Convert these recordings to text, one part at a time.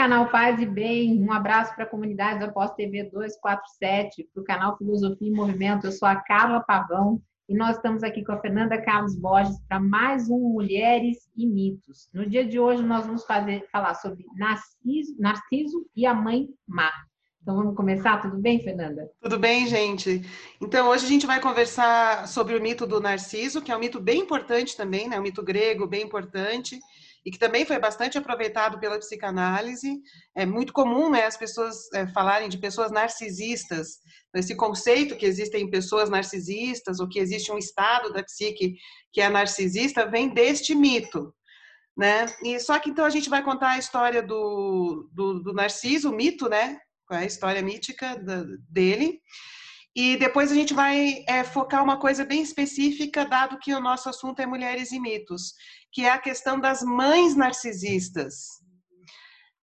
canal Paz e Bem, um abraço para a comunidade da Pós TV 247, para o canal Filosofia e Movimento. Eu sou a Carla Pavão e nós estamos aqui com a Fernanda Carlos Borges para mais um Mulheres e Mitos. No dia de hoje nós vamos fazer, falar sobre Narciso, Narciso e a mãe Má. Então vamos começar? Tudo bem, Fernanda? Tudo bem, gente. Então hoje a gente vai conversar sobre o mito do Narciso, que é um mito bem importante também, né? Um mito grego bem importante e que também foi bastante aproveitado pela psicanálise. É muito comum né, as pessoas é, falarem de pessoas narcisistas, esse conceito que existem pessoas narcisistas ou que existe um estado da psique que é narcisista vem deste mito. Né? E só que então a gente vai contar a história do, do, do Narciso, o mito, né? A história mítica da, dele. E depois a gente vai é, focar uma coisa bem específica, dado que o nosso assunto é mulheres e mitos, que é a questão das mães narcisistas.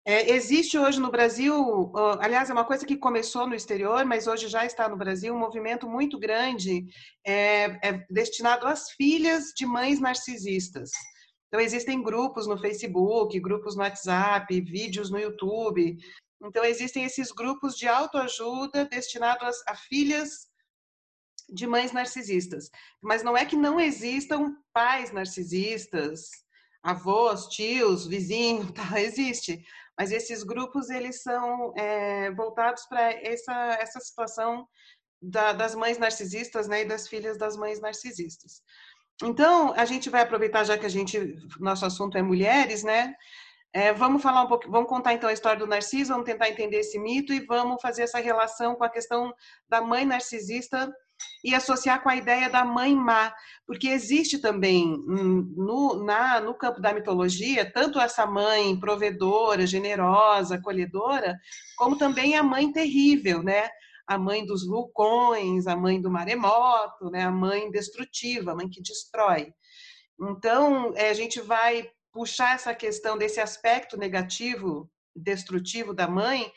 É, existe hoje no Brasil, aliás, é uma coisa que começou no exterior, mas hoje já está no Brasil, um movimento muito grande é, é destinado às filhas de mães narcisistas. Então, existem grupos no Facebook, grupos no WhatsApp, vídeos no YouTube, então, existem esses grupos de autoajuda destinados a, filhas de mães narcisistas. Mas não é que não existam pais narcisistas, avós, tios, vizinhos, tá? existe. Mas esses grupos, eles são é, voltados para essa, essa situação da, das mães narcisistas né, e das filhas das mães narcisistas. Então, a gente vai aproveitar, já que a gente, nosso assunto é mulheres, né? É, vamos falar um pouco, vamos contar então a história do Narciso, vamos tentar entender esse mito e vamos fazer essa relação com a questão da mãe narcisista e associar com a ideia da mãe má, porque existe também hum, no, na, no campo da mitologia tanto essa mãe provedora, generosa, acolhedora, como também a mãe terrível, né? A mãe dos vulcões, a mãe do maremoto, né? A mãe destrutiva, a mãe que destrói. Então, é, a gente vai puxar essa questão desse aspecto negativo, destrutivo da mãe,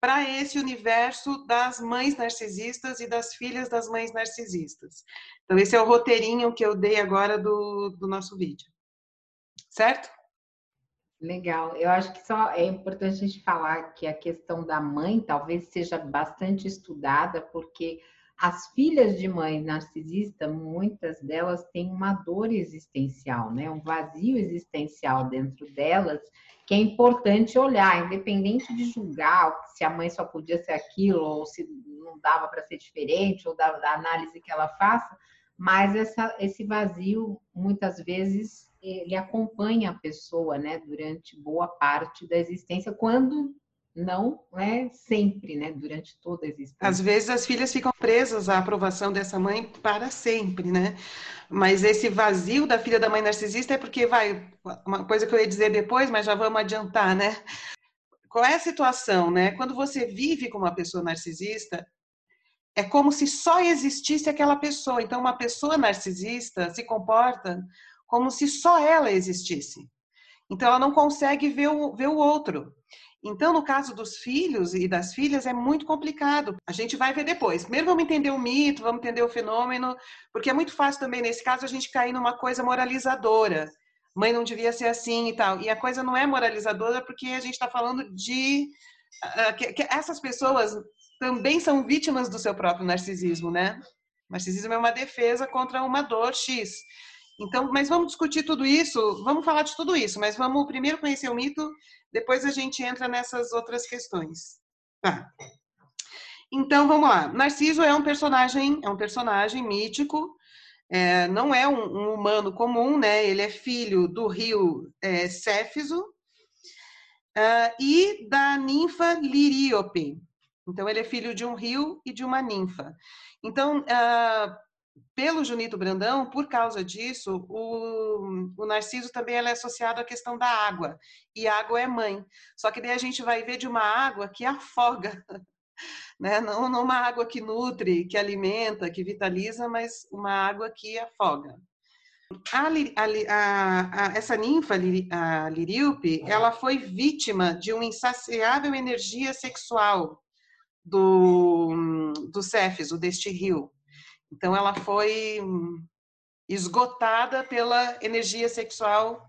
para esse universo das mães narcisistas e das filhas das mães narcisistas. Então, esse é o roteirinho que eu dei agora do, do nosso vídeo. Certo? Legal. Eu acho que só é importante a gente falar que a questão da mãe talvez seja bastante estudada, porque as filhas de mãe narcisista, muitas delas têm uma dor existencial, né? Um vazio existencial dentro delas, que é importante olhar, independente de julgar se a mãe só podia ser aquilo ou se não dava para ser diferente ou da, da, análise que ela faça, mas essa, esse vazio muitas vezes ele acompanha a pessoa, né, durante boa parte da existência, quando não é sempre, né? Durante toda a existência. Às vezes as filhas ficam presas à aprovação dessa mãe para sempre, né? Mas esse vazio da filha da mãe narcisista é porque vai uma coisa que eu ia dizer depois, mas já vamos adiantar, né? Qual é a situação, né? Quando você vive com uma pessoa narcisista, é como se só existisse aquela pessoa. Então, uma pessoa narcisista se comporta como se só ela existisse. Então, ela não consegue ver o, ver o outro. Então, no caso dos filhos e das filhas, é muito complicado. A gente vai ver depois. Primeiro vamos entender o mito, vamos entender o fenômeno, porque é muito fácil também, nesse caso, a gente cair numa coisa moralizadora. Mãe não devia ser assim e tal. E a coisa não é moralizadora porque a gente está falando de. Uh, que, que essas pessoas também são vítimas do seu próprio narcisismo, né? Narcisismo é uma defesa contra uma dor X. Então, mas vamos discutir tudo isso, vamos falar de tudo isso, mas vamos primeiro conhecer o mito, depois a gente entra nessas outras questões. Tá. Então, vamos lá. Narciso é um personagem, é um personagem mítico, é, não é um, um, humano comum, né? Ele é filho do rio é, Céfiso uh, e da ninfa Liríope. Então, ele é filho de um rio e de uma ninfa. Então, uh, pelo Junito Brandão, por causa disso, o, o Narciso também é associado à questão da água. E água é mãe. Só que daí a gente vai ver de uma água que afoga, né? não, não uma água que nutre, que alimenta, que vitaliza, mas uma água que afoga. A, a, a, essa ninfa, a Liríope, ela foi vítima de uma insaciável energia sexual do, do Céfeso, deste rio. Então, ela foi esgotada pela energia sexual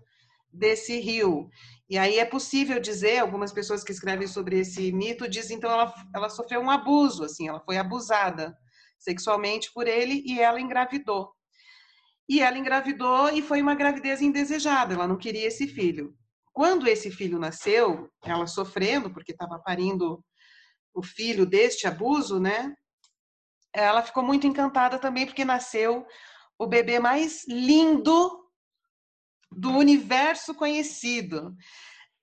desse rio. E aí é possível dizer, algumas pessoas que escrevem sobre esse mito dizem então ela, ela sofreu um abuso, assim, ela foi abusada sexualmente por ele e ela engravidou. E ela engravidou e foi uma gravidez indesejada, ela não queria esse filho. Quando esse filho nasceu, ela sofrendo porque estava parindo o filho deste abuso, né? Ela ficou muito encantada também porque nasceu o bebê mais lindo do universo conhecido.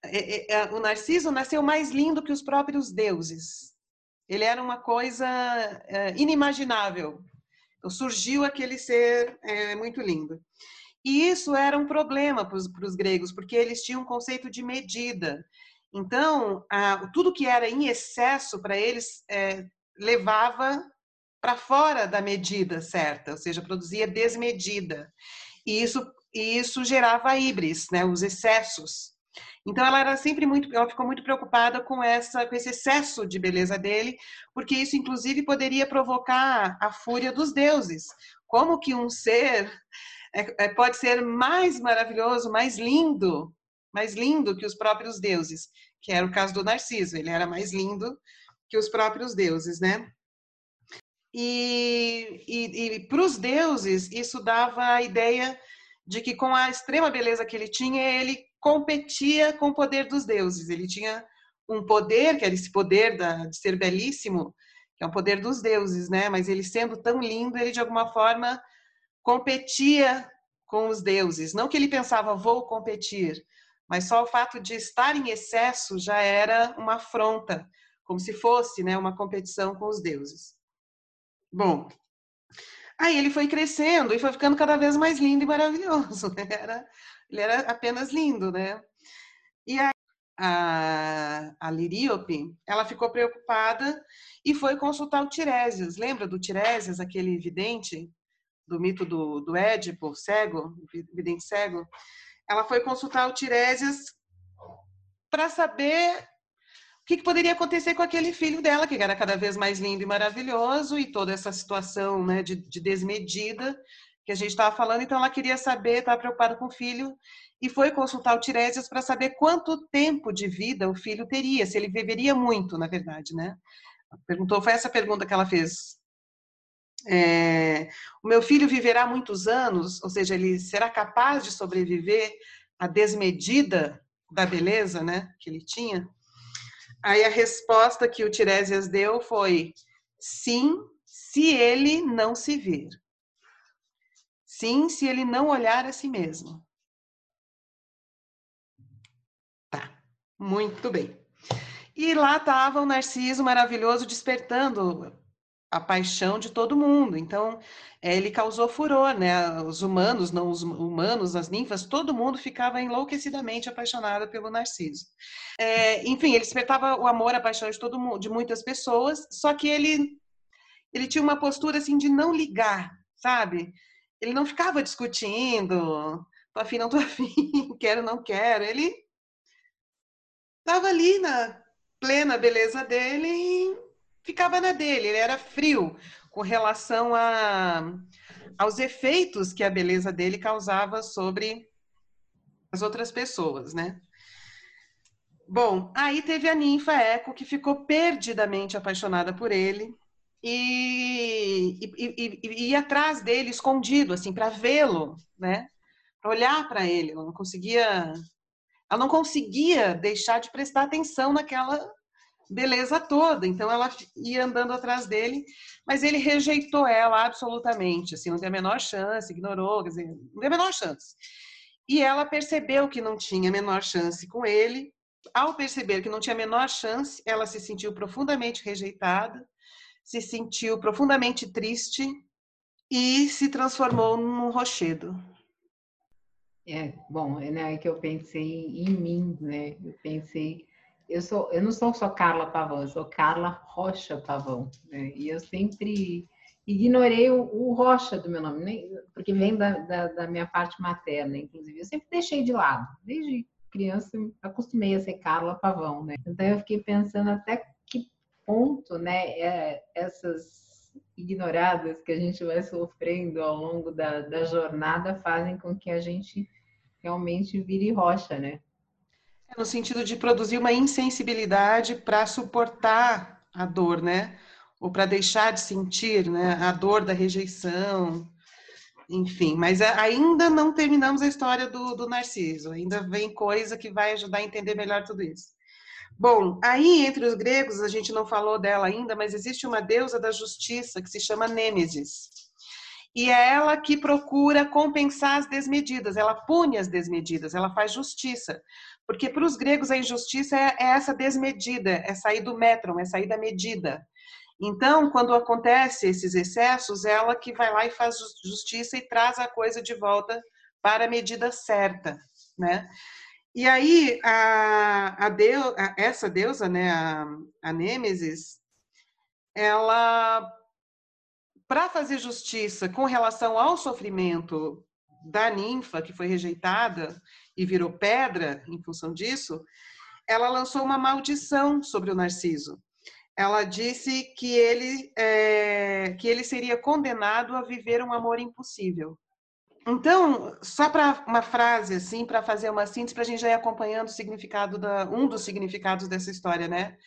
É, é, é, o Narciso nasceu mais lindo que os próprios deuses. Ele era uma coisa inimaginável. Então, surgiu aquele ser muito lindo. E isso era um problema para os gregos, porque eles tinham um conceito de medida. Então, tudo que era em excesso para eles levava para fora da medida certa, ou seja, produzia desmedida. E isso, e isso gerava híbris, né, os excessos. Então ela era sempre muito, ela ficou muito preocupada com essa, com esse excesso de beleza dele, porque isso inclusive poderia provocar a fúria dos deuses. Como que um ser é, é, pode ser mais maravilhoso, mais lindo, mais lindo que os próprios deuses? Que era o caso do Narciso. Ele era mais lindo que os próprios deuses, né? E, e, e para os deuses, isso dava a ideia de que com a extrema beleza que ele tinha, ele competia com o poder dos deuses. Ele tinha um poder, que era esse poder da, de ser belíssimo, que é o poder dos deuses, né? Mas ele sendo tão lindo, ele de alguma forma competia com os deuses. Não que ele pensava, vou competir, mas só o fato de estar em excesso já era uma afronta, como se fosse né, uma competição com os deuses. Bom, aí ele foi crescendo e foi ficando cada vez mais lindo e maravilhoso. Né? Era ele era apenas lindo, né? E aí, a, a Liríope, ela ficou preocupada e foi consultar o Tiresias. Lembra do Tiresias, aquele vidente do mito do, do Édipo, cego, vidente cego? Ela foi consultar o Tiresias para saber que, que, poderia acontecer com aquele filho dela, que era cada vez mais lindo e maravilhoso, e toda essa situação né, de, de desmedida que a gente estava falando, então ela queria saber, estava preocupada com o filho, e foi consultar o Tiresias para saber quanto tempo de vida o filho teria, se ele viveria muito, na verdade, né? Perguntou, foi essa pergunta que ela fez. É, o meu filho viverá muitos anos, ou seja, ele será capaz de sobreviver à desmedida da beleza, né, que ele tinha? Aí a resposta que o Tiresias deu foi: sim, se ele não se vir. Sim, se ele não olhar a si mesmo. Tá, muito bem. E lá estava o Narciso maravilhoso despertando a paixão de todo mundo. Então, eh, ele causou furor, né? Os humanos, não os humanos, as ninfas, todo mundo ficava enlouquecidamente apaixonado pelo Narciso. É, enfim, ele despertava o amor, a paixão de todo mundo, de muitas pessoas. Só que ele ele tinha uma postura assim de não ligar, sabe? ele não ficava discutindo, tô afim, não tô afim, quero, não quero. Ele estava ali na plena beleza dele e ficava na dele. Ele era frio com relação a, aos efeitos que a beleza dele causava sobre as outras pessoas, né? Bom, aí teve a ninfa Eco, que ficou perdidamente apaixonada por ele e, e, e, e ir atrás dele escondido, assim, para vê-lo, né? Para olhar para ele. Ela não conseguia, ela não conseguia deixar de prestar atenção naquela beleza toda. Então ela ia andando atrás dele, mas ele rejeitou ela absolutamente, assim, não tem a menor chance, ignorou, quer dizer, não tem a menor chance. E ela percebeu que não tinha a menor chance com ele. Ao perceber que não tinha a menor chance, ela se sentiu profundamente rejeitada se sentiu profundamente triste e se transformou num rochedo. É, bom, é né, que eu pensei em mim, né? Eu pensei, eu sou, eu não sou só Carla Pavão, eu sou Carla Rocha Pavão, né? E eu sempre ignorei o, o Rocha do meu nome, nem, porque vem da, da, da, minha parte materna, inclusive. Eu sempre deixei de lado, desde criança acostumei a ser Carla Pavão, né? Então eu fiquei pensando até ponto, né, é, essas ignoradas que a gente vai sofrendo ao longo da, da jornada fazem com que a gente realmente vire rocha, né? No sentido de produzir uma insensibilidade para suportar a dor, né? Ou para deixar de sentir né? a dor da rejeição, enfim. Mas ainda não terminamos a história do, do Narciso, ainda vem coisa que vai ajudar a entender melhor tudo isso. Bom, aí entre os gregos, a gente não falou dela ainda, mas existe uma deusa da justiça que se chama Nêmesis. E é ela que procura compensar as desmedidas, ela pune as desmedidas, ela faz justiça. Porque para os gregos a injustiça é, é essa desmedida, é sair do metron, é sair da medida. Então, quando acontece esses excessos, ela que vai lá e faz justiça e traz a coisa de volta para a medida certa, né? E aí, a, a Deus, a, essa deusa, né, a, a Nêmesis, ela, para fazer justiça com relação ao sofrimento da ninfa, que foi rejeitada e virou pedra em função disso, ela lançou uma maldição sobre o Narciso. Ela disse que ele, é, que ele seria condenado a viver um amor impossível. Então, só para uma frase assim, para fazer uma síntese, para a gente já ir acompanhando o significado da um dos significados dessa história, né?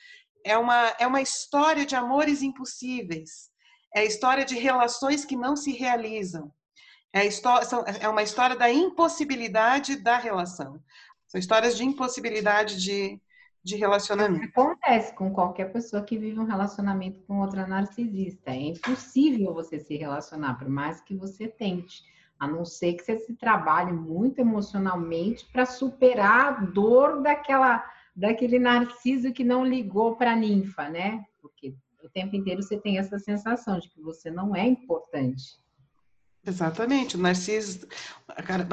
É uma é uma história de amores impossíveis. É a história de relações que não se realizam. É, história, é uma história da impossibilidade da relação. São histórias de impossibilidade de, de relacionamento. Acontece com qualquer pessoa que vive um relacionamento com outra narcisista. É impossível você se relacionar, por mais que você tente. A não ser que você se trabalhe muito emocionalmente para superar a dor daquela, daquele narciso que não ligou para a ninfa, né? Porque o tempo inteiro você tem essa sensação de que você não é importante. Exatamente, o narciso.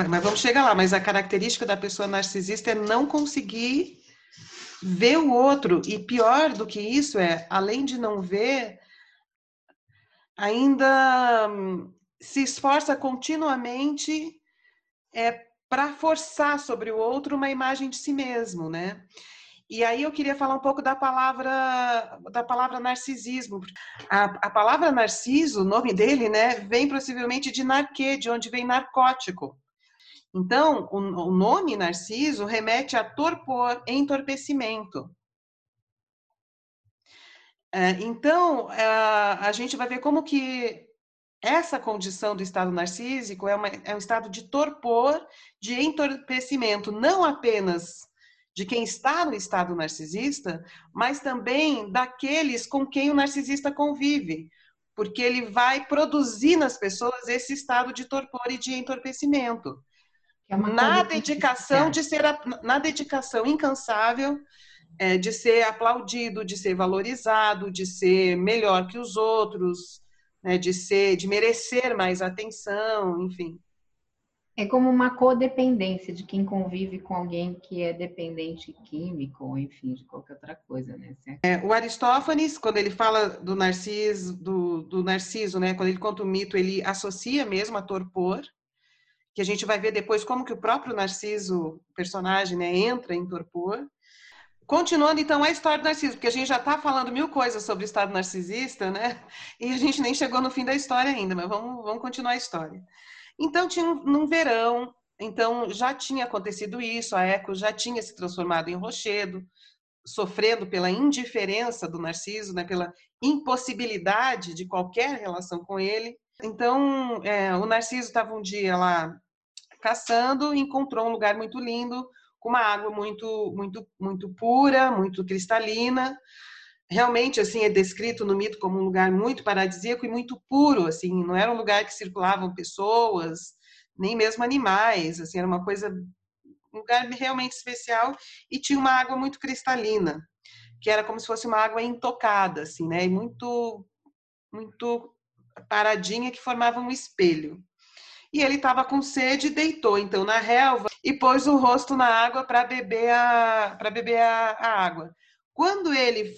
Mas vamos chegar lá, mas a característica da pessoa narcisista é não conseguir ver o outro. E pior do que isso é, além de não ver, ainda se esforça continuamente é, para forçar sobre o outro uma imagem de si mesmo, né? E aí eu queria falar um pouco da palavra da palavra narcisismo. A, a palavra narciso, o nome dele, né, vem possivelmente de narquê, de onde vem narcótico. Então, o, o nome narciso remete a torpor, entorpecimento. É, então, é, a gente vai ver como que essa condição do estado narcísico é, uma, é um estado de torpor, de entorpecimento, não apenas de quem está no estado narcisista, mas também daqueles com quem o narcisista convive, porque ele vai produzir nas pessoas esse estado de torpor e de entorpecimento. É na dedicação de ser na dedicação incansável é, de ser aplaudido, de ser valorizado, de ser melhor que os outros, né, de ser, de merecer mais atenção, enfim. É como uma codependência de quem convive com alguém que é dependente químico, ou enfim, de qualquer outra coisa, né? É, o Aristófanes, quando ele fala do Narciso, do, do Narciso, né? Quando ele conta o mito, ele associa mesmo a torpor, que a gente vai ver depois como que o próprio Narciso, personagem, né, entra em torpor. Continuando, então, a história do Narciso, porque a gente já está falando mil coisas sobre o estado narcisista, né? E a gente nem chegou no fim da história ainda, mas vamos, vamos continuar a história. Então, tinha um, num verão, então já tinha acontecido isso, a Eco já tinha se transformado em rochedo, sofrendo pela indiferença do Narciso, né, pela impossibilidade de qualquer relação com ele. Então, é, o Narciso estava um dia lá caçando, encontrou um lugar muito lindo, com uma água muito, muito, muito pura, muito cristalina. Realmente, assim, é descrito no mito como um lugar muito paradisíaco e muito puro, assim, não era um lugar que circulavam pessoas, nem mesmo animais, assim, era uma coisa, um lugar realmente especial e tinha uma água muito cristalina, que era como se fosse uma água intocada, assim, né, e muito, muito paradinha que formava um espelho e ele estava com sede, deitou então na relva e pôs o rosto na água para beber a para beber a, a, água. Quando ele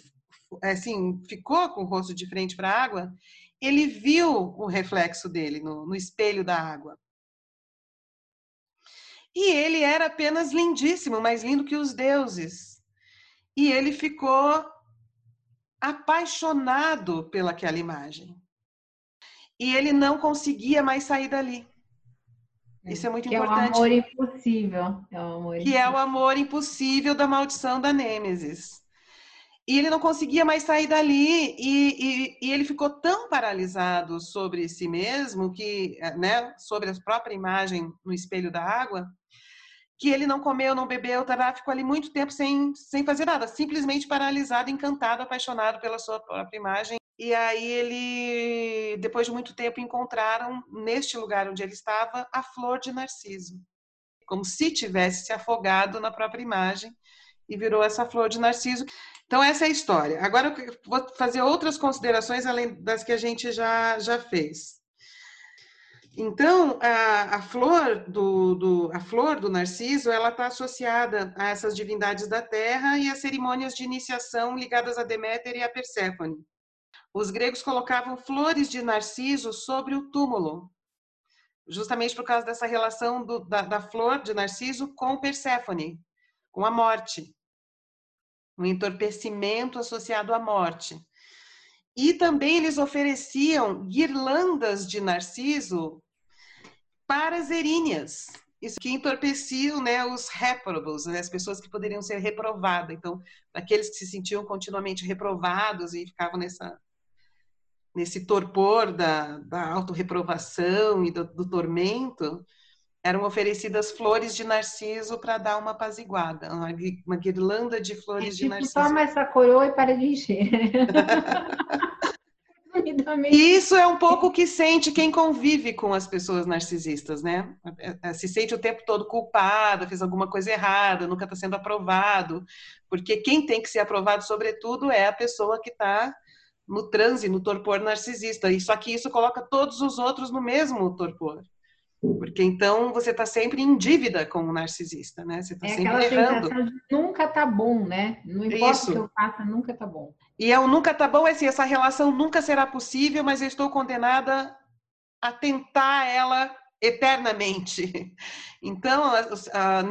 assim ficou com o rosto de frente para a água, ele viu o reflexo dele no, no espelho da água. E ele era apenas lindíssimo, mais lindo que os deuses. E ele ficou apaixonado pelaquela imagem. E ele não conseguia mais sair dali. Isso é muito que importante. É o amor impossível. É o amor que impossível. é o amor impossível da maldição da Nêmesis. E ele não conseguia mais sair dali, e, e, e, ele ficou tão paralisado sobre si mesmo, que, né, sobre a própria imagem no espelho da água, que ele não comeu, não bebeu, tará, ficou ali muito tempo sem, sem fazer nada, simplesmente paralisado, encantado, apaixonado pela sua própria imagem. E aí ele, depois de muito tempo, encontraram neste lugar onde ele estava a flor de narciso, como se tivesse se afogado na própria imagem e virou essa flor de narciso. Então, essa é a história. Agora, eu vou fazer outras considerações além das que a gente já, já fez. Então, a, a flor do, do, a flor do narciso, ela está associada a essas divindades da terra e às cerimônias de iniciação ligadas a Deméter e a Perséfone. Os gregos colocavam flores de narciso sobre o túmulo, justamente por causa dessa relação do, da, da flor de narciso com Perséfone, com a morte um entorpecimento associado à morte. E também eles ofereciam guirlandas de narciso para as erinhas, isso que entorpeciam né, os réprobos, né, as pessoas que poderiam ser reprovadas. Então, aqueles que se sentiam continuamente reprovados e ficavam nessa, nesse torpor da, da autorreprovação e do, do tormento, eram oferecidas flores de narciso para dar uma apaziguada, uma, guirlanda de flores é, tipo, de narciso. Toma essa coroa e para de encher. Isso é um pouco o que sente quem convive com as pessoas narcisistas, né? É, é, se sente o tempo todo culpado, fez alguma coisa errada, nunca está sendo aprovado, porque quem tem que ser aprovado, sobretudo, é a pessoa que está no transe, no torpor narcisista. E só que isso coloca todos os outros no mesmo torpor. Porque então você está sempre em dívida com o narcisista, né? Você está é sempre errando. nunca tá bom, né? Não importa Isso. o que eu faça, nunca tá bom. E é o nunca tá bom, é assim, essa relação nunca será possível, mas eu estou condenada a tentar ela eternamente. Então, a, a,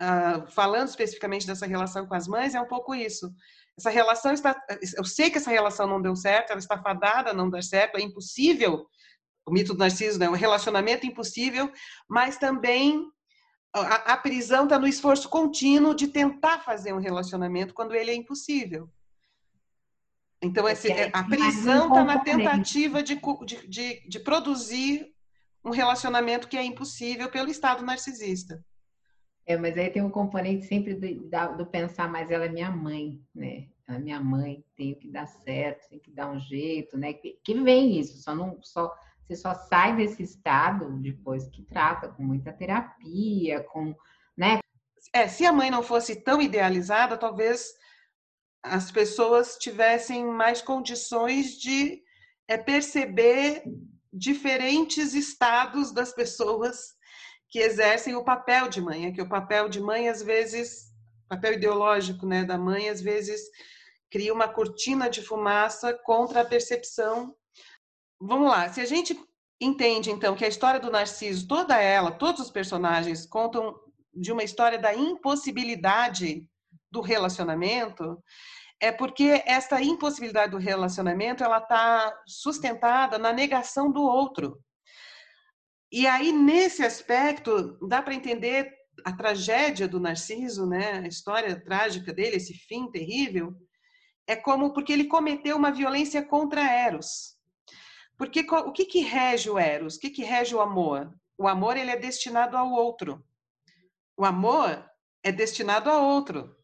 a, falando especificamente dessa relação com as mães, é um pouco isso. Essa relação está. Eu sei que essa relação não deu certo, ela está fadada a não dar certo, é impossível o mito do Narciso, né? um relacionamento impossível, mas também a, a prisão está no esforço contínuo de tentar fazer um relacionamento quando ele é impossível. Então, esse, é, a prisão está na tentativa de, de, de, produzir um relacionamento que é impossível pelo estado narcisista. É, mas aí tem um componente sempre do, do pensar, mas ela é minha mãe, né? Ela é minha mãe, tenho que dar certo, tem que dar um jeito, né? Que, que vem isso, só não só você só sai desse estado depois que trata com muita terapia, com, né? É, se a mãe não fosse tão idealizada, talvez as pessoas tivessem mais condições de é, perceber diferentes estados das pessoas que exercem o papel de mãe. É que o papel de mãe, às vezes, papel ideológico né, da mãe, às vezes cria uma cortina de fumaça contra a percepção vamos lá, se a gente entende então que a história do Narciso, toda ela, todos os personagens contam de uma história da impossibilidade do relacionamento, é porque esta impossibilidade do relacionamento ela está sustentada na negação do outro. E aí nesse aspecto dá para entender a tragédia do Narciso, né? A história trágica dele, esse fim terrível, é como porque ele cometeu uma violência contra Eros. Porque o que, que rege o Eros? O que, que rege o amor? O amor ele é destinado ao outro. O amor é destinado a outro.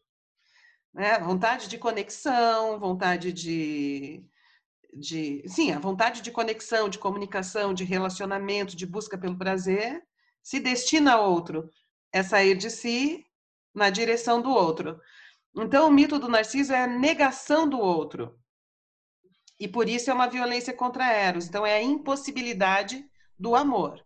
Né? Vontade de conexão, vontade de, de. Sim, a vontade de conexão, de comunicação, de relacionamento, de busca pelo prazer, se destina a outro. É sair de si na direção do outro. Então, o mito do Narciso é a negação do outro. E por isso é uma violência contra Eros. Então é a impossibilidade do amor.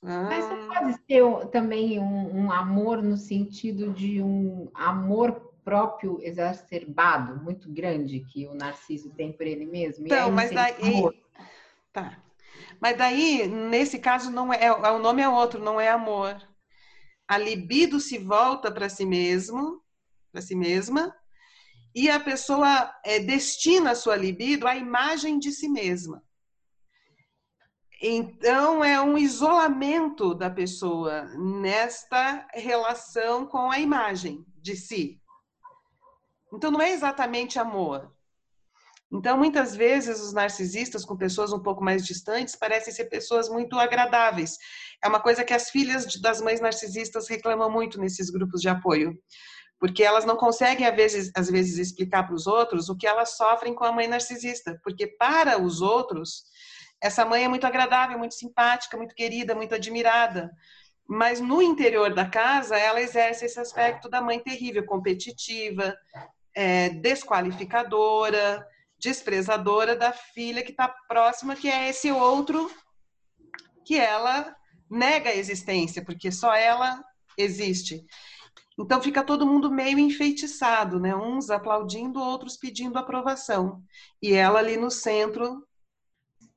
Mas não ah. pode ser também um, um, amor no sentido de um amor próprio exacerbado, muito grande, que o Narciso tem por ele mesmo? Então, mas daí. Tá. Mas daí, nesse caso, não é, é, o nome é outro, não é amor. A libido se volta para si mesmo, para si mesma, e a pessoa é, destina a sua libido à imagem de si mesma. Então, é um isolamento da pessoa nesta relação com a imagem de si. Então, não é exatamente amor. Então, muitas vezes, os narcisistas com pessoas um pouco mais distantes parecem ser pessoas muito agradáveis. É uma coisa que as filhas das mães narcisistas reclamam muito nesses grupos de apoio porque elas não conseguem às vezes, às vezes explicar para os outros o que elas sofrem com a mãe narcisista, porque para os outros essa mãe é muito agradável, muito simpática, muito querida, muito admirada, mas no interior da casa ela exerce esse aspecto da mãe terrível, competitiva, é, desqualificadora, desprezadora da filha que está próxima, que é esse outro que ela nega a existência, porque só ela existe. Então fica todo mundo meio enfeitiçado, né? Uns aplaudindo, outros pedindo aprovação. E ela ali no centro.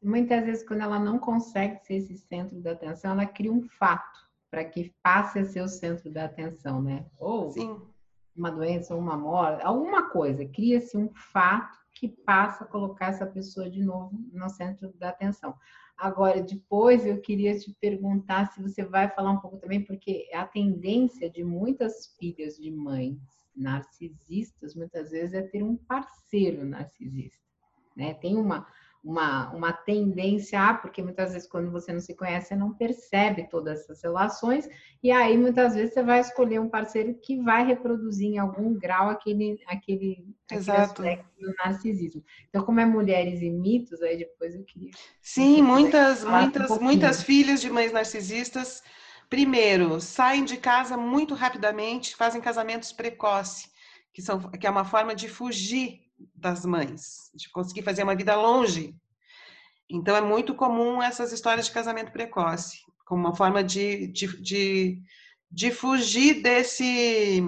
Muitas vezes, quando ela não consegue ser esse centro da atenção, ela cria um fato para que passe a ser o centro da atenção, né? Ou Sim. uma doença, ou uma morte, alguma coisa. Cria-se um fato que passa a colocar essa pessoa de novo no centro da atenção. Agora, depois eu queria te perguntar se você vai falar um pouco também, porque a tendência de muitas filhas de mães narcisistas, muitas vezes, é ter um parceiro narcisista. Né? Tem uma, uma, uma tendência a, porque muitas vezes quando você não se conhece, você não percebe todas essas relações, e aí muitas vezes você vai escolher um parceiro que vai reproduzir em algum grau aquele, aquele, aquele aspecto do narcisismo. Então, como é mulheres e mitos, aí depois eu queria. Sim, muitas, muitas, um muitas filhas de mães narcisistas, primeiro, saem de casa muito rapidamente, fazem casamentos precoces, que, são, que é uma forma de fugir das mães, de conseguir fazer uma vida longe. Então, é muito comum essas histórias de casamento precoce, como uma forma de, de, de, de fugir desse,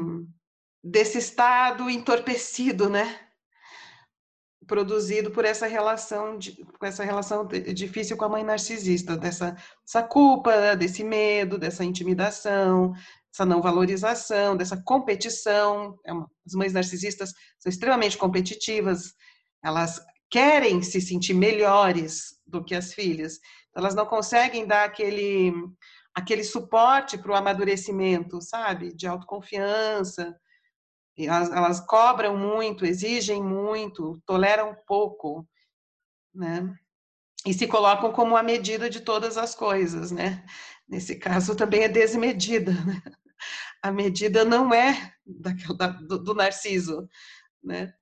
desse estado entorpecido, né? produzido por essa relação com essa relação difícil com a mãe narcisista, dessa essa culpa, desse medo, dessa intimidação, essa não valorização, dessa competição. É as mães narcisistas são extremamente competitivas, elas querem se sentir melhores do que as filhas, elas não conseguem dar aquele, aquele suporte para o amadurecimento, sabe? De autoconfiança. Elas, elas cobram muito, exigem muito, toleram pouco, né? E se colocam como a medida de todas as coisas, né? Nesse caso também é desmedida, né? A medida não é daquela, do, do narciso, né?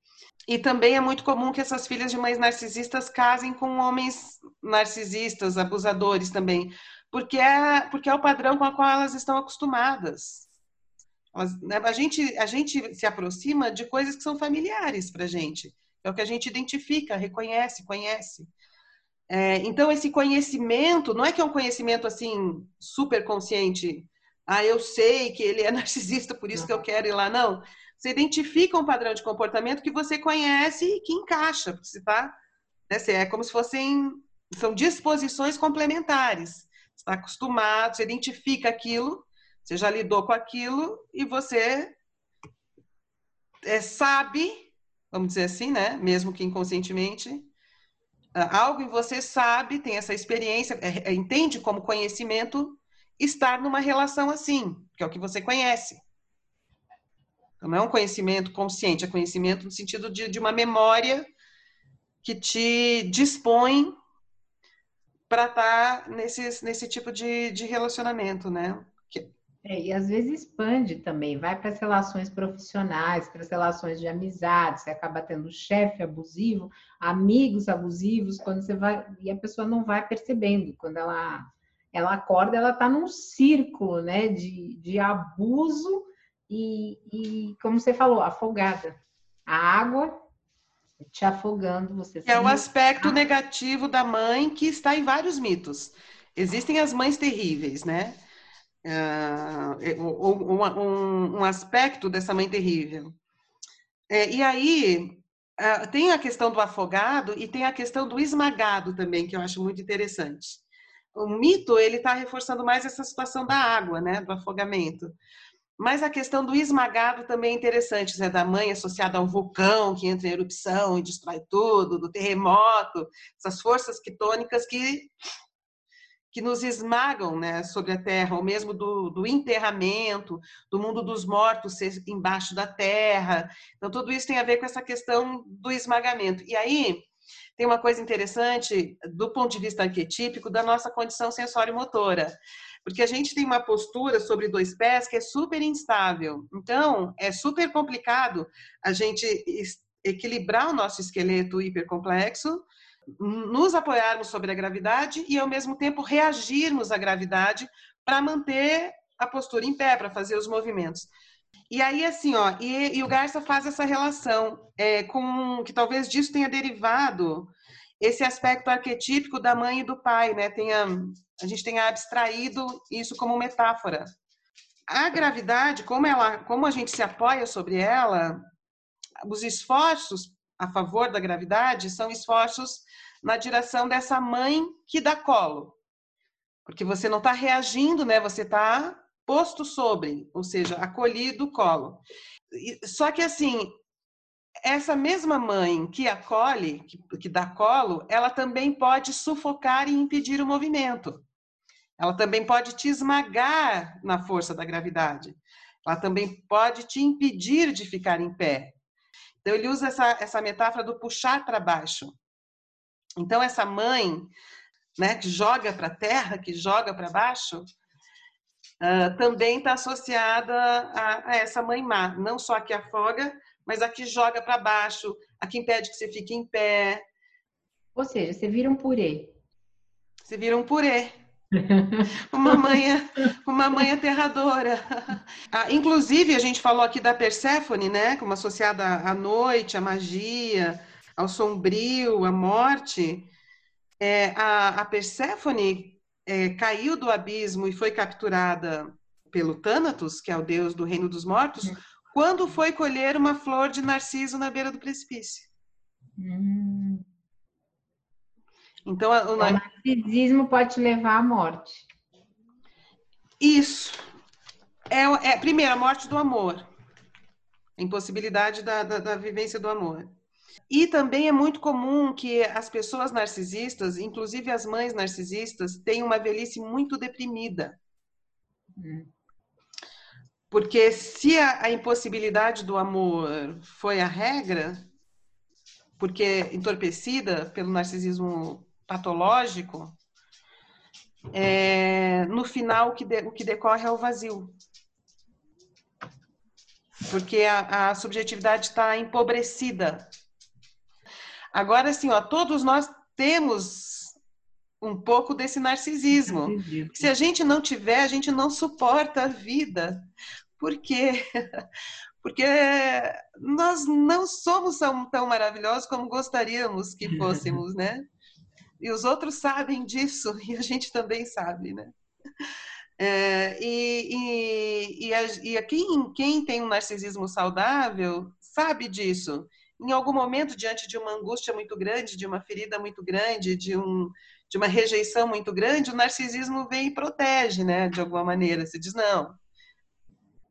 E também é muito comum que essas filhas de mães narcisistas casem com homens narcisistas, abusadores também, porque é, porque é o padrão com o qual elas estão acostumadas. Elas, né, a, gente, a gente se aproxima de coisas que são familiares para a gente, é o que a gente identifica, reconhece, conhece. É, então, esse conhecimento, não é que é um conhecimento assim super consciente, ah, eu sei que ele é narcisista, por isso que eu quero ir lá. Não. Você identifica um padrão de comportamento que você conhece e que encaixa, porque você está. Né, é como se fossem. São disposições complementares. Você está acostumado, você identifica aquilo, você já lidou com aquilo e você é, sabe, vamos dizer assim, né? Mesmo que inconscientemente, algo em você sabe, tem essa experiência, é, é, entende como conhecimento estar numa relação assim, que é o que você conhece. Então, não é um conhecimento consciente, é conhecimento no sentido de, de uma memória que te dispõe para estar tá nesse, nesse tipo de, de relacionamento, né? É, e às vezes expande também, vai para as relações profissionais, para as relações de amizade, você acaba tendo chefe abusivo, amigos abusivos, quando você vai, e a pessoa não vai percebendo, quando ela ela acorda, ela está num círculo né, de, de abuso e, e, como você falou, afogada. A água te afogando, você É o aspecto negativo da mãe que está em vários mitos. Existem as mães terríveis, né? Uh, um, um, um, aspecto dessa mãe terrível. É, e aí, uh, tem a questão do afogado e tem a questão do esmagado também, que eu acho muito interessante o mito ele está reforçando mais essa situação da água, né, do afogamento. Mas a questão do esmagado também é interessante, né, da mãe associada ao vulcão que entra em erupção e destrói tudo, do terremoto, essas forças quitônicas que que nos esmagam né, sobre a terra, ou mesmo do, do enterramento, do mundo dos mortos ser embaixo da terra. Então, tudo isso tem a ver com essa questão do esmagamento. E aí, tem uma coisa interessante do ponto de vista arquetípico da nossa condição sensório-motora. Porque a gente tem uma postura sobre dois pés que é super instável. Então, é super complicado a gente equilibrar o nosso esqueleto hipercomplexo nos apoiarmos sobre a gravidade e, ao mesmo tempo, reagirmos à gravidade para manter a postura em pé, para fazer os movimentos. E aí, assim, ó, e, e o Garça faz essa relação é, com que talvez disso tenha derivado esse aspecto arquetípico da mãe e do pai, né? Tenha, a gente tenha abstraído isso como metáfora. A gravidade, como ela, como a gente se apoia sobre ela, os esforços a favor da gravidade são esforços na direção dessa mãe que dá colo. Porque você não está reagindo, né? Você está posto sobre, ou seja, acolhido colo. Só que assim, essa mesma mãe que acolhe, que, dá colo, ela também pode sufocar e impedir o movimento. Ela também pode te esmagar na força da gravidade. Ela também pode te impedir de ficar em pé. Então, ele usa essa, essa metáfora do puxar para baixo. Então, essa mãe né, que joga para a terra, que joga para baixo, uh, também está associada a, a, essa mãe má. Não só a que afoga, mas a que joga para baixo, a que impede que você fique em pé. Ou seja, você vira um purê. Você vira um purê. uma mãe, uma mãe aterradora. Ah, inclusive, a gente falou aqui da Perséfone, né, como associada à noite, à magia, ao sombrio, à morte. É, a, a Perséfone é, caiu do abismo e foi capturada pelo Thanatos, que é o deus do reino dos mortos, quando foi colher uma flor de narciso na beira do precipício. Hum. Então, o, o narcisismo pode levar à morte. Isso. É, é primeiro, a morte do amor. A impossibilidade da, da, da vivência do amor. E também é muito comum que as pessoas narcisistas, inclusive as mães narcisistas, tenham uma velhice muito deprimida. Porque se a, a, impossibilidade do amor foi a regra, porque entorpecida pelo narcisismo patológico, é, no final o que, de, o que decorre é o vazio. Porque a, a subjetividade está empobrecida. Agora, assim, ó, todos nós temos um pouco desse narcisismo. Se a gente não tiver, a gente não suporta a vida. Por quê? Porque nós não somos tão, tão maravilhosos como gostaríamos que fôssemos, né? E os outros sabem disso e a gente também sabe, né? É, e, e, e, a, e a quem, quem tem um narcisismo saudável sabe disso. Em algum momento, diante de uma angústia muito grande, de uma ferida muito grande, de, um, de uma rejeição muito grande, o narcisismo vem e protege, né? De alguma maneira. Você diz, não,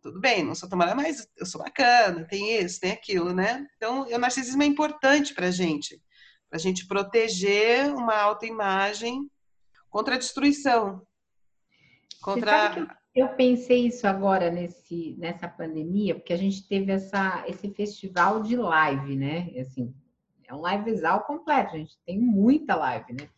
tudo bem, não sou tomada, mas eu sou bacana, tem isso, tem aquilo, né? Então, o narcisismo é importante para a gente, para a gente proteger uma autoimagem contra a destruição, contra eu pensei isso agora nesse, nessa pandemia, porque a gente teve essa, esse festival de live, né? Assim, é um livezal completo, a gente tem muita live, né?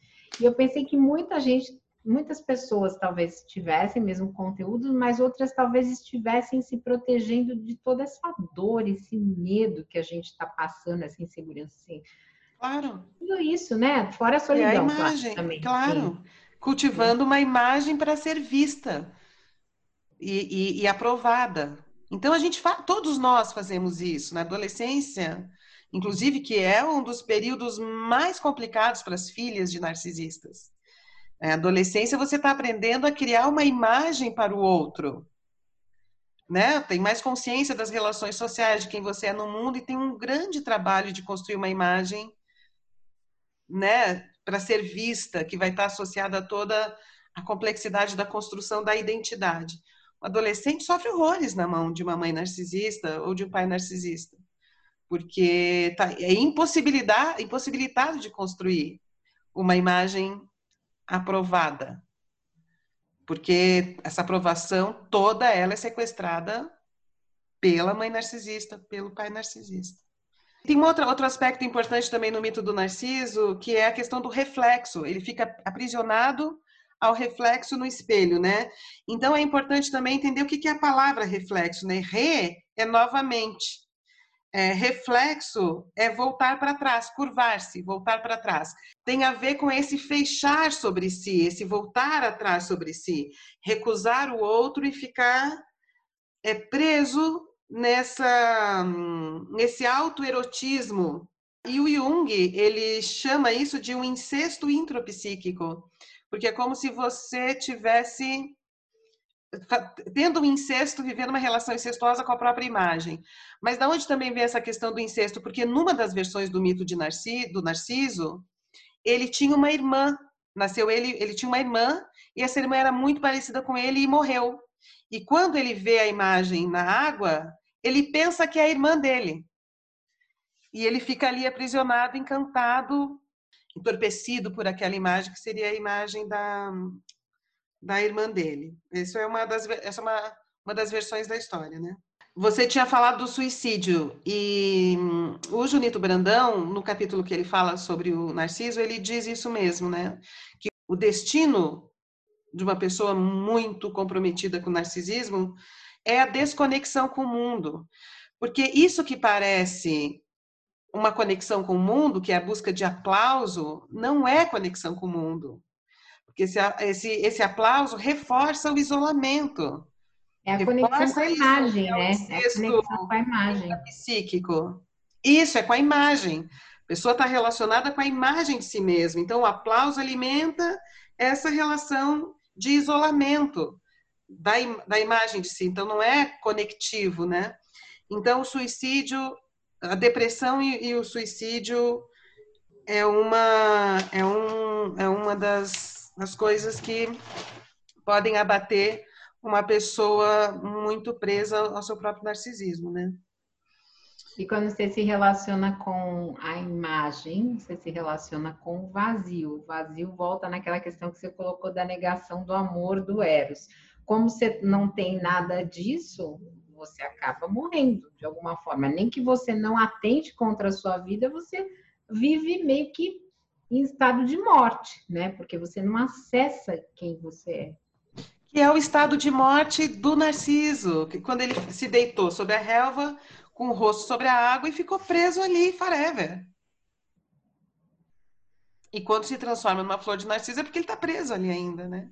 E eu pensei que muita gente muitas pessoas talvez tivessem mesmo conteúdo, mas outras talvez estivessem se protegendo de toda essa dor, esse medo que a gente está passando, essa insegurança. Assim. Claro. Tudo isso, né? Fora a solidão. E a imagem, também. claro. Sim. Cultivando uma imagem para ser vista e, e, e, aprovada. Então a gente todos nós fazemos isso na adolescência, inclusive que é um dos períodos mais complicados para as filhas de narcisistas na é, adolescência, você está aprendendo a criar uma imagem para o outro. Né? Tem mais consciência das relações sociais, de quem você é no mundo, e tem um grande trabalho de construir uma imagem né, para ser vista, que vai estar associada a toda a complexidade da construção da identidade. Adolescente sofre horrores na mão de uma mãe narcisista ou de um pai narcisista, porque tá, é impossibilidade, impossibilitado de construir uma imagem aprovada. porque essa aprovação toda ela é sequestrada pela mãe narcisista, pelo pai narcisista. Tem um outro, outro aspecto importante também no mito do Narciso, que é a questão do reflexo. Ele fica aprisionado ao reflexo no espelho, né? Então é importante também entender o que é a palavra reflexo, né? Re é novamente. É, reflexo é voltar para trás, curvar-se, voltar para trás. Tem a ver com esse fechar sobre si, esse voltar atrás sobre si, recusar o outro e ficar é, preso nessa nesse autoerotismo. E o Jung, ele chama isso de um incesto intropsíquico, porque é como se você tivesse tendo um incesto, vivendo uma relação incestuosa com a própria imagem. Mas da onde também vem essa questão do incesto? Porque numa das versões do mito de Narciso, do Narciso, ele tinha uma irmã, nasceu ele, ele tinha uma irmã e essa irmã era muito parecida com ele e morreu. E quando ele vê a imagem na água, ele pensa que é a irmã dele. E ele fica ali aprisionado, encantado, entorpecido por aquela imagem que seria a imagem da, da irmã dele. Isso é uma das, essa é uma, uma das versões da história, né? Você tinha falado do suicídio e hum, o Junito Brandão, no capítulo que ele fala sobre o Narciso, ele diz isso mesmo, né? Que o destino de uma pessoa muito comprometida com o narcisismo é a desconexão com o mundo. Porque isso que parece uma conexão com o mundo, que é a busca de aplauso, não é conexão com o mundo. Porque esse, esse, esse aplauso reforça o isolamento. É a conexão com a imagem, né? É a conexão com a imagem. Psíquico. Isso, é com a imagem. A pessoa está relacionada com a imagem de si mesma. Então, o aplauso alimenta essa relação de isolamento da, da imagem de si. Então, não é conectivo, né? Então, o suicídio, a depressão e, e o suicídio é uma, é um, é uma das as coisas que podem abater uma pessoa muito presa ao seu próprio narcisismo, né? E quando você se relaciona com a imagem, você se relaciona com o vazio. O vazio volta naquela questão que você colocou da negação do amor do Eros. Como você não tem nada disso, você acaba morrendo de alguma forma. Nem que você não atente contra a sua vida, você vive meio que em estado de morte, né? Porque você não acessa quem você é. Que é o estado de morte do Narciso, que quando ele se deitou sobre a relva, com o rosto sobre a água e ficou preso ali forever. E quando se transforma numa flor de narciso é porque ele está preso ali ainda, né?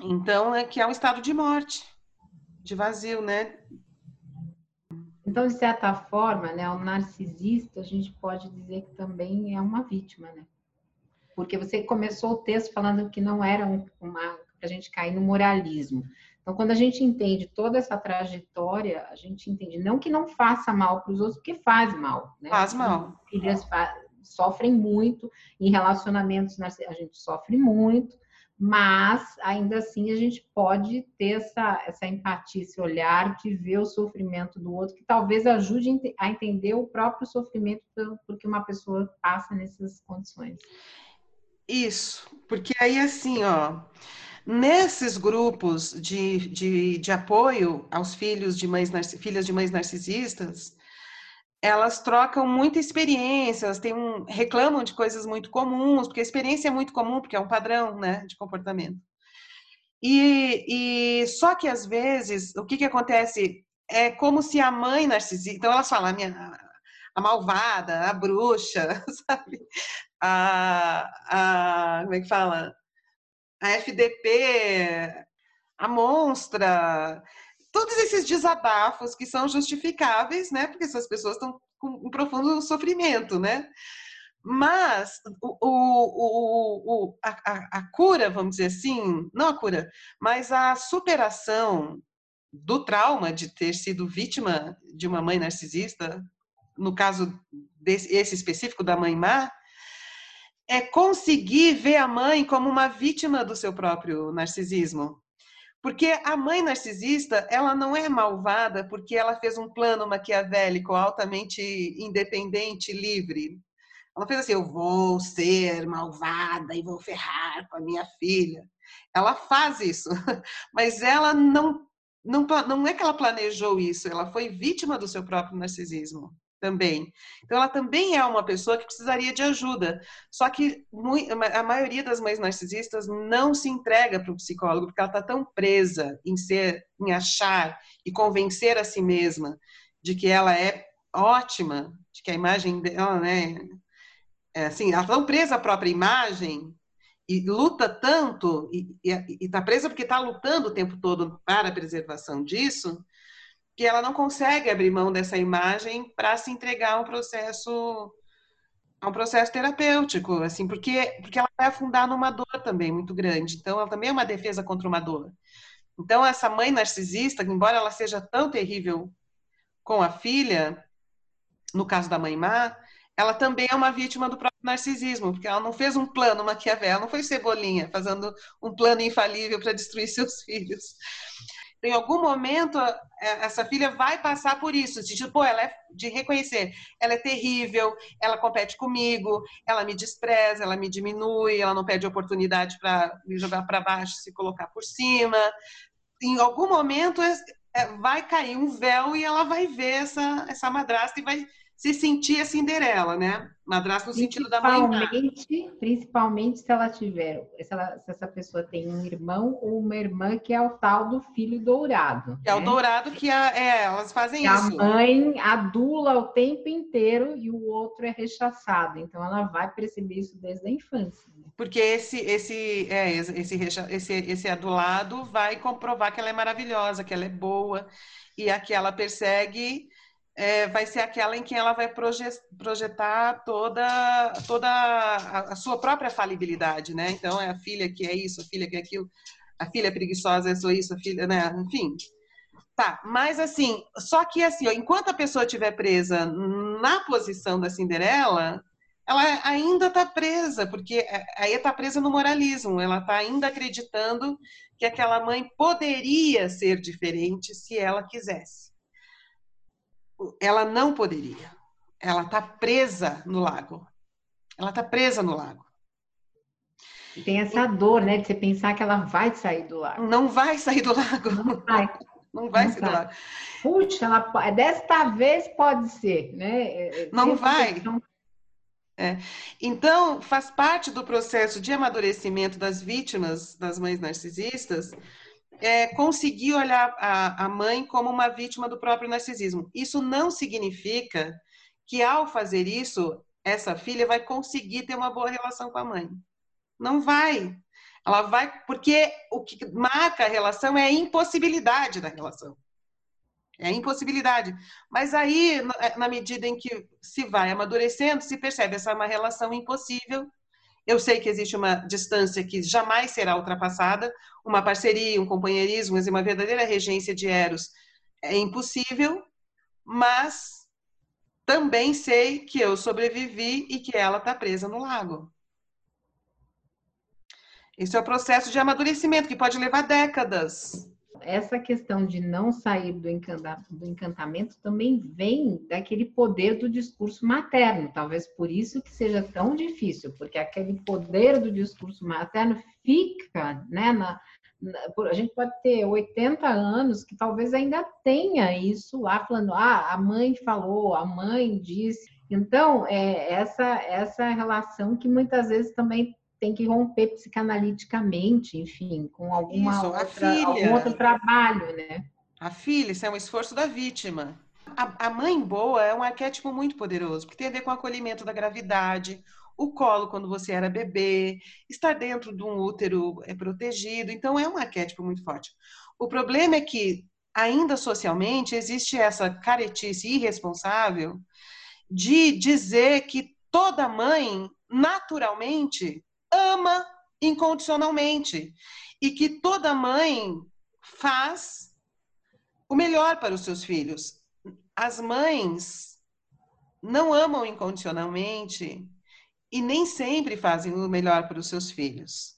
Então, é que é um estado de morte, de vazio, né? Então, de certa forma, né, o narcisista, a gente pode dizer que também é uma vítima, né? Porque você começou o texto falando que não era uma para a gente cair no moralismo. Então, quando a gente entende toda essa trajetória, a gente entende não que não faça mal para os outros, porque faz mal. Né? Faz mal. Filhas sofrem muito em relacionamentos, a gente sofre muito mas ainda assim a gente pode ter essa, essa empatia, esse olhar de ver o sofrimento do outro, que talvez ajude a entender o próprio sofrimento porque uma pessoa passa nessas condições. Isso, porque aí assim, ó, nesses grupos de, de, de apoio aos filhos de mães filhas de mães narcisistas, elas trocam muita experiência, elas têm um, reclamam de coisas muito comuns, porque a experiência é muito comum, porque é um padrão né, de comportamento. E, e só que às vezes o que, que acontece é como se a mãe narcisista, então elas falam a, minha, a malvada, a bruxa, sabe? A, a como é que fala? A FDP, a monstra, todos esses desabafos que são justificáveis, né? Porque essas pessoas estão com um profundo sofrimento, né? Mas o, o, o, a, a, cura, vamos dizer assim, não a cura, mas a superação do trauma de ter sido vítima de uma mãe narcisista, no caso desse esse específico da mãe má, é conseguir ver a mãe como uma vítima do seu próprio narcisismo. Porque a mãe narcisista, ela não é malvada porque ela fez um plano maquiavélico altamente independente, livre. Ela fez assim, eu vou ser malvada e vou ferrar com a minha filha. Ela faz isso, mas ela não, não, não é que ela planejou isso, ela foi vítima do seu próprio narcisismo também. Então, ela também é uma pessoa que precisaria de ajuda. Só que a maioria das mães narcisistas não se entrega para o psicólogo porque ela está tão presa em ser, em achar e convencer a si mesma de que ela é ótima, de que a imagem dela, né, é assim, ela está tão presa à própria imagem e luta tanto e está presa porque está lutando o tempo todo para a preservação disso que ela não consegue abrir mão dessa imagem para se entregar a um processo a um processo terapêutico, assim, porque porque ela vai afundar numa dor também muito grande. Então, ela também é uma defesa contra uma dor. Então, essa mãe narcisista, embora ela seja tão terrível com a filha, no caso da mãe má, ela também é uma vítima do próprio narcisismo, porque ela não fez um plano Maquiavel, não foi cebolinha fazendo um plano infalível para destruir seus filhos em algum momento é, essa filha vai passar por isso, de pô, ela é de reconhecer, ela é terrível, ela compete comigo, ela me despreza, ela me diminui, ela não pede oportunidade para me jogar para baixo, se colocar por cima. Em algum momento é, vai cair um véu e ela vai ver essa essa madrasta e vai se sentir a Cinderela, né? Madrasta no sentido da mãe. Principalmente, principalmente se ela tiver, se, ela, se, essa pessoa tem um irmão ou uma irmã que é o tal do filho dourado. Que né? é o né? dourado que a, é, elas fazem que isso. A mãe adula o tempo inteiro e o outro é rechaçado. Então ela vai perceber isso desde a infância. Né? Porque esse, esse, é, esse, esse, esse adulado vai comprovar que ela é maravilhosa, que ela é boa, e a que ela persegue é, vai ser aquela em que ela vai projetar toda, toda a, a, sua própria falibilidade, né? Então, é a filha que é isso, a filha que é aquilo, a filha é preguiçosa, eu sou isso, a filha, né? Enfim. Tá, mas assim, só que assim, ó, enquanto a pessoa estiver presa na posição da Cinderela, ela ainda está presa, porque é, aí está presa no moralismo, ela está ainda acreditando que aquela mãe poderia ser diferente se ela quisesse ela não poderia. Ela está presa no lago. Ela está presa no lago. Tem essa dor, né, de você pensar que ela vai sair do lago. Não vai sair do lago. Não vai. Não vai não sair vai. do lago. Puxa, ela, desta vez pode ser, né? É, é, não vai. É. Então, faz parte do processo de amadurecimento das vítimas das mães narcisistas é, conseguir olhar a, a mãe como uma vítima do próprio narcisismo. Isso não significa que, ao fazer isso, essa filha vai conseguir ter uma boa relação com a mãe. Não vai. Ela vai, porque o que marca a relação é a impossibilidade da relação. É a impossibilidade. Mas aí, na medida em que se vai amadurecendo, se percebe essa é uma relação impossível eu sei que existe uma distância que jamais será ultrapassada, uma parceria, um companheirismo, uma verdadeira regência de Eros é impossível, mas também sei que eu sobrevivi e que ela está presa no lago. Esse é o processo de amadurecimento que pode levar décadas essa questão de não sair do, encantamento também vem daquele poder do discurso materno. Talvez por isso que seja tão difícil, porque aquele poder do discurso materno fica, né? Na, na, a gente pode ter 80 anos que talvez ainda tenha isso lá falando, ah, a mãe falou, a mãe disse. Então, é essa essa relação que muitas vezes também tem que romper psicanaliticamente, enfim, com alguma isso, outra, filha, algum outro trabalho, né? A filha, isso é um esforço da vítima. A, a, mãe boa é um arquétipo muito poderoso, porque tem a ver com o acolhimento da gravidade, o colo quando você era bebê, estar dentro de um útero é protegido, então é um arquétipo muito forte. O problema é que, ainda socialmente, existe essa caretice irresponsável de dizer que toda mãe, naturalmente, ama incondicionalmente e que toda mãe faz o melhor para os seus filhos. As mães não amam incondicionalmente e nem sempre fazem o melhor para os seus filhos.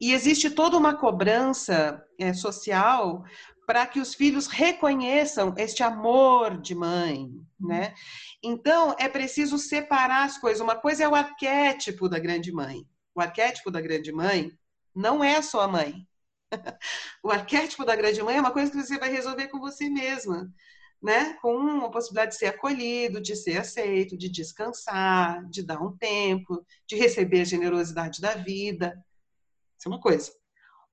E existe toda uma cobrança é, social para que os filhos reconheçam este amor de mãe, né? Então, é preciso separar as coisas. Uma coisa é o arquétipo da grande mãe. O arquétipo da grande mãe não é a sua mãe. o arquétipo da grande mãe é uma coisa que você vai resolver com você mesma, né? Com a possibilidade de ser acolhido, de ser aceito, de descansar, de dar um tempo, de receber a generosidade da vida. Isso é uma coisa.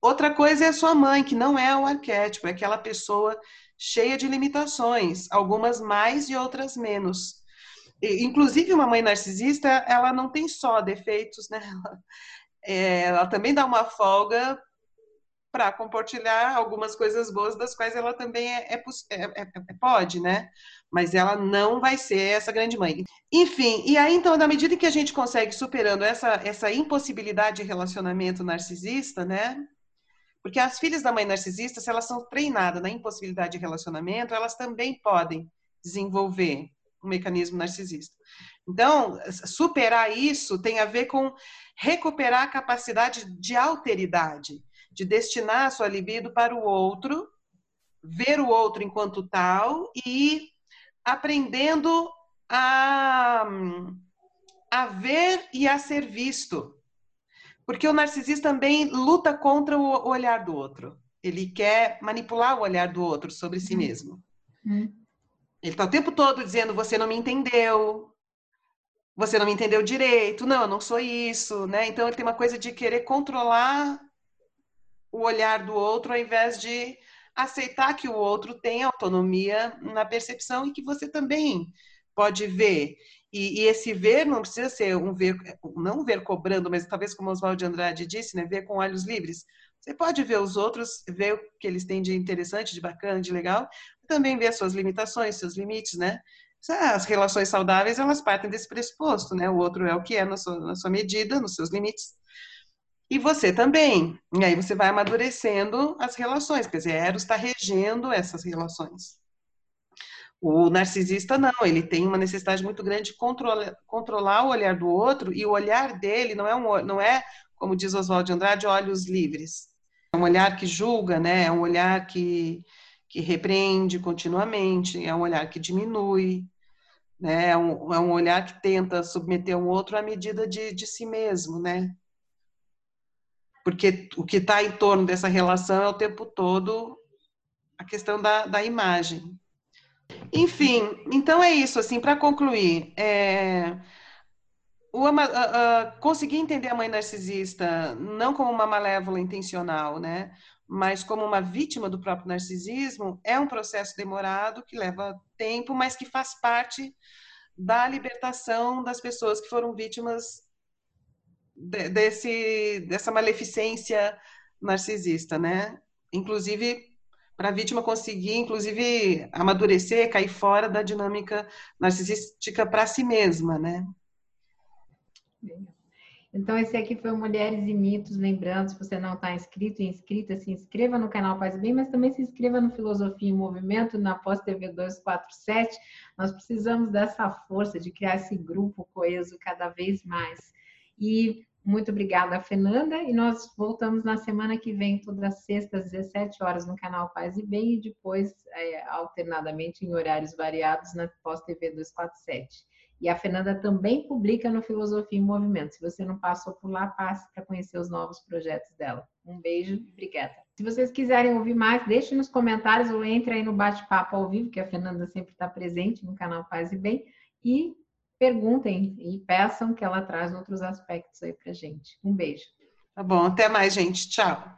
Outra coisa é a sua mãe, que não é o arquétipo, é aquela pessoa cheia de limitações, algumas mais e outras menos. Inclusive, uma mãe narcisista, ela não tem só defeitos, né? Ela, é, ela também dá uma folga para compartilhar algumas coisas boas das quais ela também é, é, é, é, é, pode, né? Mas ela não vai ser essa grande mãe. Enfim, e aí então, na medida que a gente consegue superando essa, essa impossibilidade de relacionamento narcisista, né? Porque as filhas da mãe narcisista, se elas são treinadas na impossibilidade de relacionamento, elas também podem desenvolver um mecanismo narcisista. Então, superar isso tem a ver com recuperar a capacidade de alteridade, de destinar a sua libido para o outro, ver o outro enquanto tal e ir aprendendo a, a ver e a ser visto. Porque o narcisista também luta contra o olhar do outro. Ele quer manipular o olhar do outro sobre si uhum. mesmo. Hum. Ele está o tempo todo dizendo: você não me entendeu, você não me entendeu direito, não, eu não sou isso, né? Então ele tem uma coisa de querer controlar o olhar do outro ao invés de aceitar que o outro tem autonomia na percepção e que você também pode ver. E, e, esse ver não precisa ser um ver, não ver cobrando, mas talvez como Oswaldo de Andrade disse, né, ver com olhos livres. Você pode ver os outros, ver o que eles têm de interessante, de bacana, de legal, também ver suas limitações, seus limites, né? As relações saudáveis, elas partem desse pressuposto, né? O outro é o que é na sua, na sua medida, nos seus limites. E você também. E aí você vai amadurecendo as relações, quer dizer, Eros está regendo essas relações. O narcisista não, ele tem uma necessidade muito grande de controlar, controlar o olhar do outro e o olhar dele não é um, não é, como diz Oswaldo de Andrade, olhos livres. É um olhar que julga, né? É um olhar que, que repreende continuamente, é um olhar que diminui, né? É um, é um olhar que tenta submeter um outro à medida de, de si mesmo, né? porque o que está em torno dessa relação é o tempo todo a questão da, da imagem. Enfim, então é isso, assim, para concluir, é, o, a, a, conseguir entender a mãe narcisista não como uma malévola intencional, né, mas como uma vítima do próprio narcisismo, é um processo demorado que leva tempo, mas que faz parte da libertação das pessoas que foram vítimas desse, dessa maleficência narcisista, né? Inclusive para a vítima conseguir, inclusive, amadurecer, cair fora da dinâmica narcisística para si mesma, né? Então, esse aqui foi Mulheres e Mitos. Lembrando, se você não está inscrito e inscrita, se inscreva no canal Paz Bem, mas também se inscreva no Filosofia em Movimento, na Pós TV 247. Nós precisamos dessa força de criar esse grupo coeso cada vez mais. E muito obrigada, Fernanda. E nós voltamos na semana que vem, todas as sextas, às 17 horas, no canal Paz e Bem, e depois, é, alternadamente, em horários variados, na Pós TV 247. E a Fernanda também publica no Filosofia em Movimento. Se você não passou por lá, passe para conhecer os novos projetos dela. Um beijo e obrigada. Se vocês quiserem ouvir mais, deixe nos comentários ou entre aí no bate-papo ao vivo, que a Fernanda sempre está presente no canal Paz e Bem. E perguntem e peçam que ela traz outros aspectos aí pra gente. Um beijo. Tá bom, até mais, gente. Tchau.